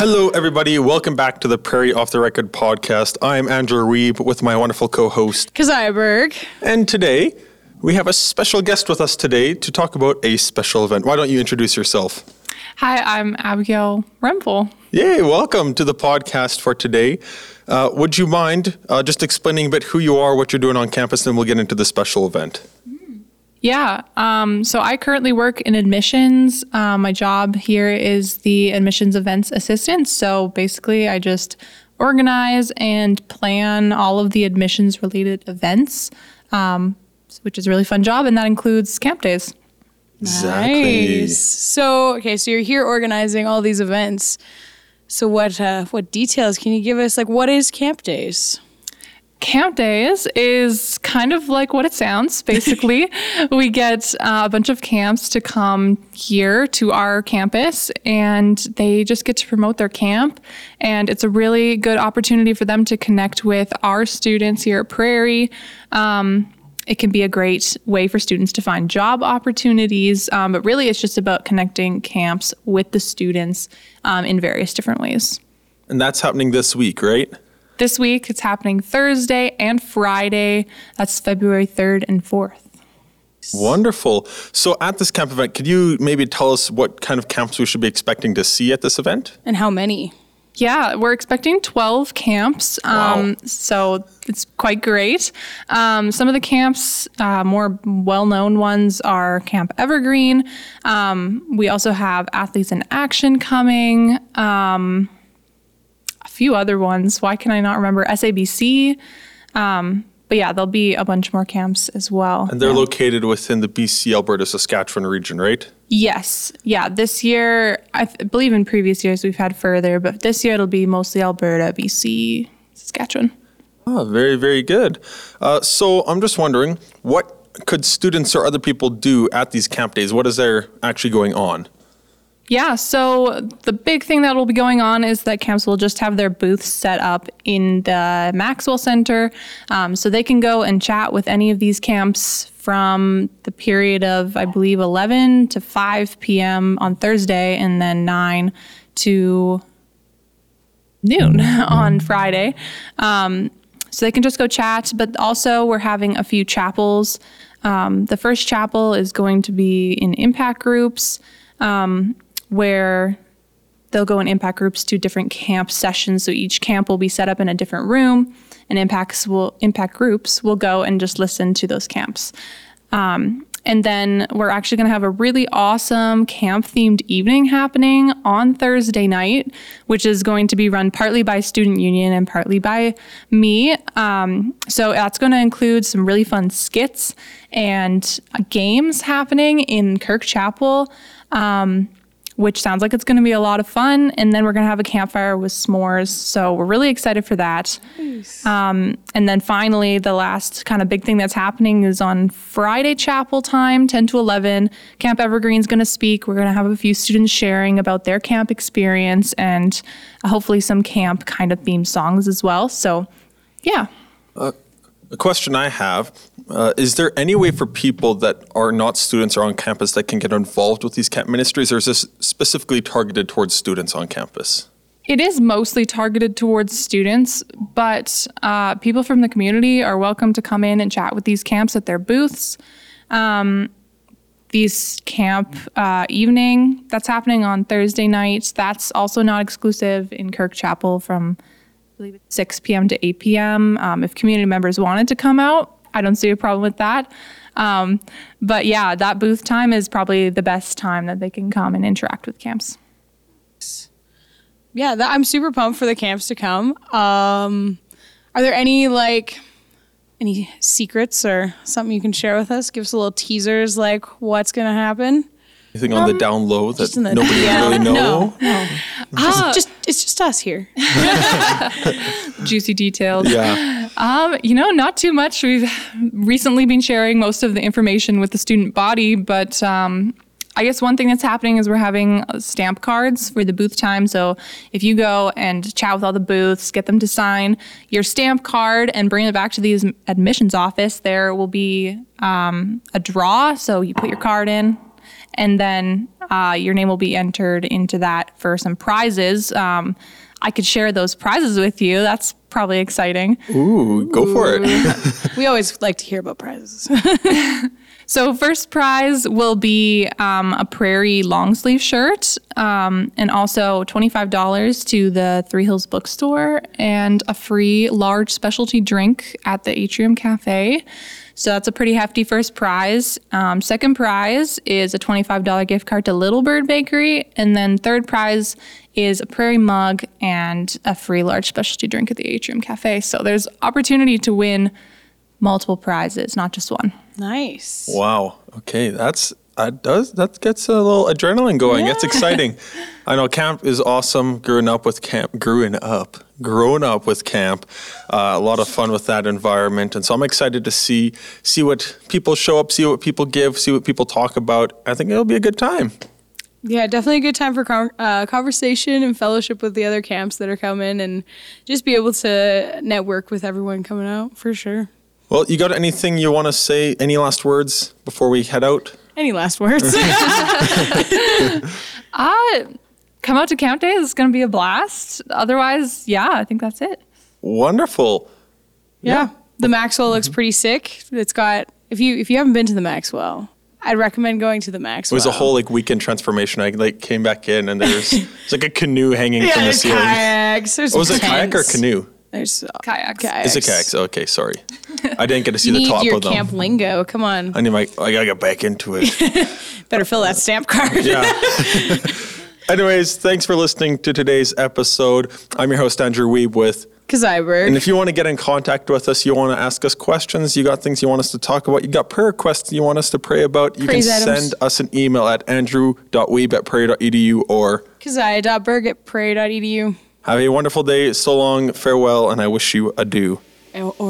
Hello, everybody. Welcome back to the Prairie Off the Record podcast. I'm Andrew Reeb with my wonderful co host. Keziah Berg. And today, we have a special guest with us today to talk about a special event. Why don't you introduce yourself? Hi, I'm Abigail Rempel. Yay, welcome to the podcast for today. Uh, would you mind uh, just explaining a bit who you are, what you're doing on campus, and we'll get into the special event? Yeah, um, so I currently work in admissions. Uh, my job here is the admissions events assistant. So basically, I just organize and plan all of the admissions related events, um, which is a really fun job, and that includes camp days. Exactly. Nice. So, okay, so you're here organizing all these events. So, what uh, what details can you give us? Like, what is Camp Days? Camp Days is kind of like what it sounds. Basically, we get uh, a bunch of camps to come here to our campus and they just get to promote their camp. And it's a really good opportunity for them to connect with our students here at Prairie. Um, it can be a great way for students to find job opportunities, um, but really it's just about connecting camps with the students um, in various different ways. And that's happening this week, right? This week, it's happening Thursday and Friday. That's February 3rd and 4th. Wonderful. So, at this camp event, could you maybe tell us what kind of camps we should be expecting to see at this event? And how many? Yeah, we're expecting 12 camps. Um, So it's quite great. Um, some of the camps, uh, more well known ones, are Camp Evergreen. Um, we also have Athletes in Action coming. Um, a few other ones. Why can I not remember? SABC. Um, but yeah, there'll be a bunch more camps as well. And they're located within the BC, Alberta, Saskatchewan region, right? Yes. Yeah. This year, I th- believe in previous years we've had further, but this year it'll be mostly Alberta, BC, Saskatchewan. Oh, very, very good. Uh, so I'm just wondering, what could students or other people do at these camp days? What is there actually going on? Yeah, so the big thing that will be going on is that camps will just have their booths set up in the Maxwell Center. Um, so they can go and chat with any of these camps from the period of, I believe, 11 to 5 p.m. on Thursday and then 9 to noon on Friday. Um, so they can just go chat, but also we're having a few chapels. Um, the first chapel is going to be in impact groups um, where they'll go in impact groups to different camp sessions. So each camp will be set up in a different room, and impacts will impact groups will go and just listen to those camps. Um, and then we're actually going to have a really awesome camp themed evening happening on Thursday night, which is going to be run partly by Student Union and partly by me. Um, so that's going to include some really fun skits and games happening in Kirk Chapel. Um, which sounds like it's going to be a lot of fun. And then we're going to have a campfire with s'mores. So we're really excited for that. Um, and then finally, the last kind of big thing that's happening is on Friday chapel time, 10 to 11. Camp Evergreen's going to speak. We're going to have a few students sharing about their camp experience and hopefully some camp kind of theme songs as well. So, yeah. A question I have uh, is there any way for people that are not students or on campus that can get involved with these camp ministries, or is this specifically targeted towards students on campus? It is mostly targeted towards students, but uh, people from the community are welcome to come in and chat with these camps at their booths. Um, these camp uh, evening that's happening on Thursday night. That's also not exclusive in Kirk Chapel from believe it's 6 p.m. to 8 p.m. Um, if community members wanted to come out, I don't see a problem with that. Um, but yeah, that booth time is probably the best time that they can come and interact with camps. Yeah, that, I'm super pumped for the camps to come. Um, are there any like any secrets or something you can share with us? Give us a little teasers, like what's gonna happen. Anything on the down low that Um, Just in the- nobody Yeah. really know? No, no. Just, just it's just us here. Juicy details. Yeah. Um, you know, not too much. We've recently been sharing most of the information with the student body, but um, I guess one thing that's happening is we're having uh, stamp cards for the booth time. So if you go and chat with all the booths, get them to sign your stamp card and bring it back to the admissions office, there will be um, a draw. So you put your card in, and then uh, your name will be entered into that for some prizes. Um, I could share those prizes with you. That's probably exciting. Ooh, go for it. We always like to hear about prizes. So first prize will be um, a prairie long sleeve shirt, um, and also twenty five dollars to the Three Hills Bookstore, and a free large specialty drink at the Atrium Cafe. So that's a pretty hefty first prize. Um, second prize is a twenty five dollar gift card to Little Bird Bakery, and then third prize is a prairie mug and a free large specialty drink at the Atrium Cafe. So there's opportunity to win multiple prizes, not just one. nice. Wow. Okay, that's that does that gets a little adrenaline going. It's exciting. I know camp is awesome. Growing up with camp, growing up, growing up with camp, uh, a lot of fun with that environment, and so I'm excited to see see what people show up, see what people give, see what people talk about. I think it'll be a good time. Yeah, definitely a good time for con- uh, conversation and fellowship with the other camps that are coming and just be able to network with everyone coming out for sure. Well, you got anything you want to say? Any last words before we head out? Any last words? Uh, come out to Camp Day. It's going to be a blast. Otherwise, yeah, I think that's it. Wonderful. yeah. The Maxwell looks pretty sick. It's got if you if you haven't been to the Maxwell, I'd recommend going to the Maxwell. It was a whole like weekend transformation. I like came back in and there's it's like a canoe hanging yeah, from the there's ceiling. kayaks. There's Oh, was it kayak or canoe? There's uh, Kayaks. kayaks. It's a kayak. Okay, sorry. I didn't get to see the top your of them. camp lingo. Come on, I need my. I gotta get back into it. better fill that stamp card. Yeah. Anyways, thanks for listening to today's episode. I'm your host Andrew Reeb with. Keziah Berg. And if you want to get in contact with us, you want to ask us questions, you got things you want us to talk about, you got prayer requests you want us to pray about, you Praise can items. send us an email at andrew.reeb at prairie.edu or Keziah.berg at prairie.edu. have a wonderful day. So long, farewell, and I wish you adieu. Oh, oh.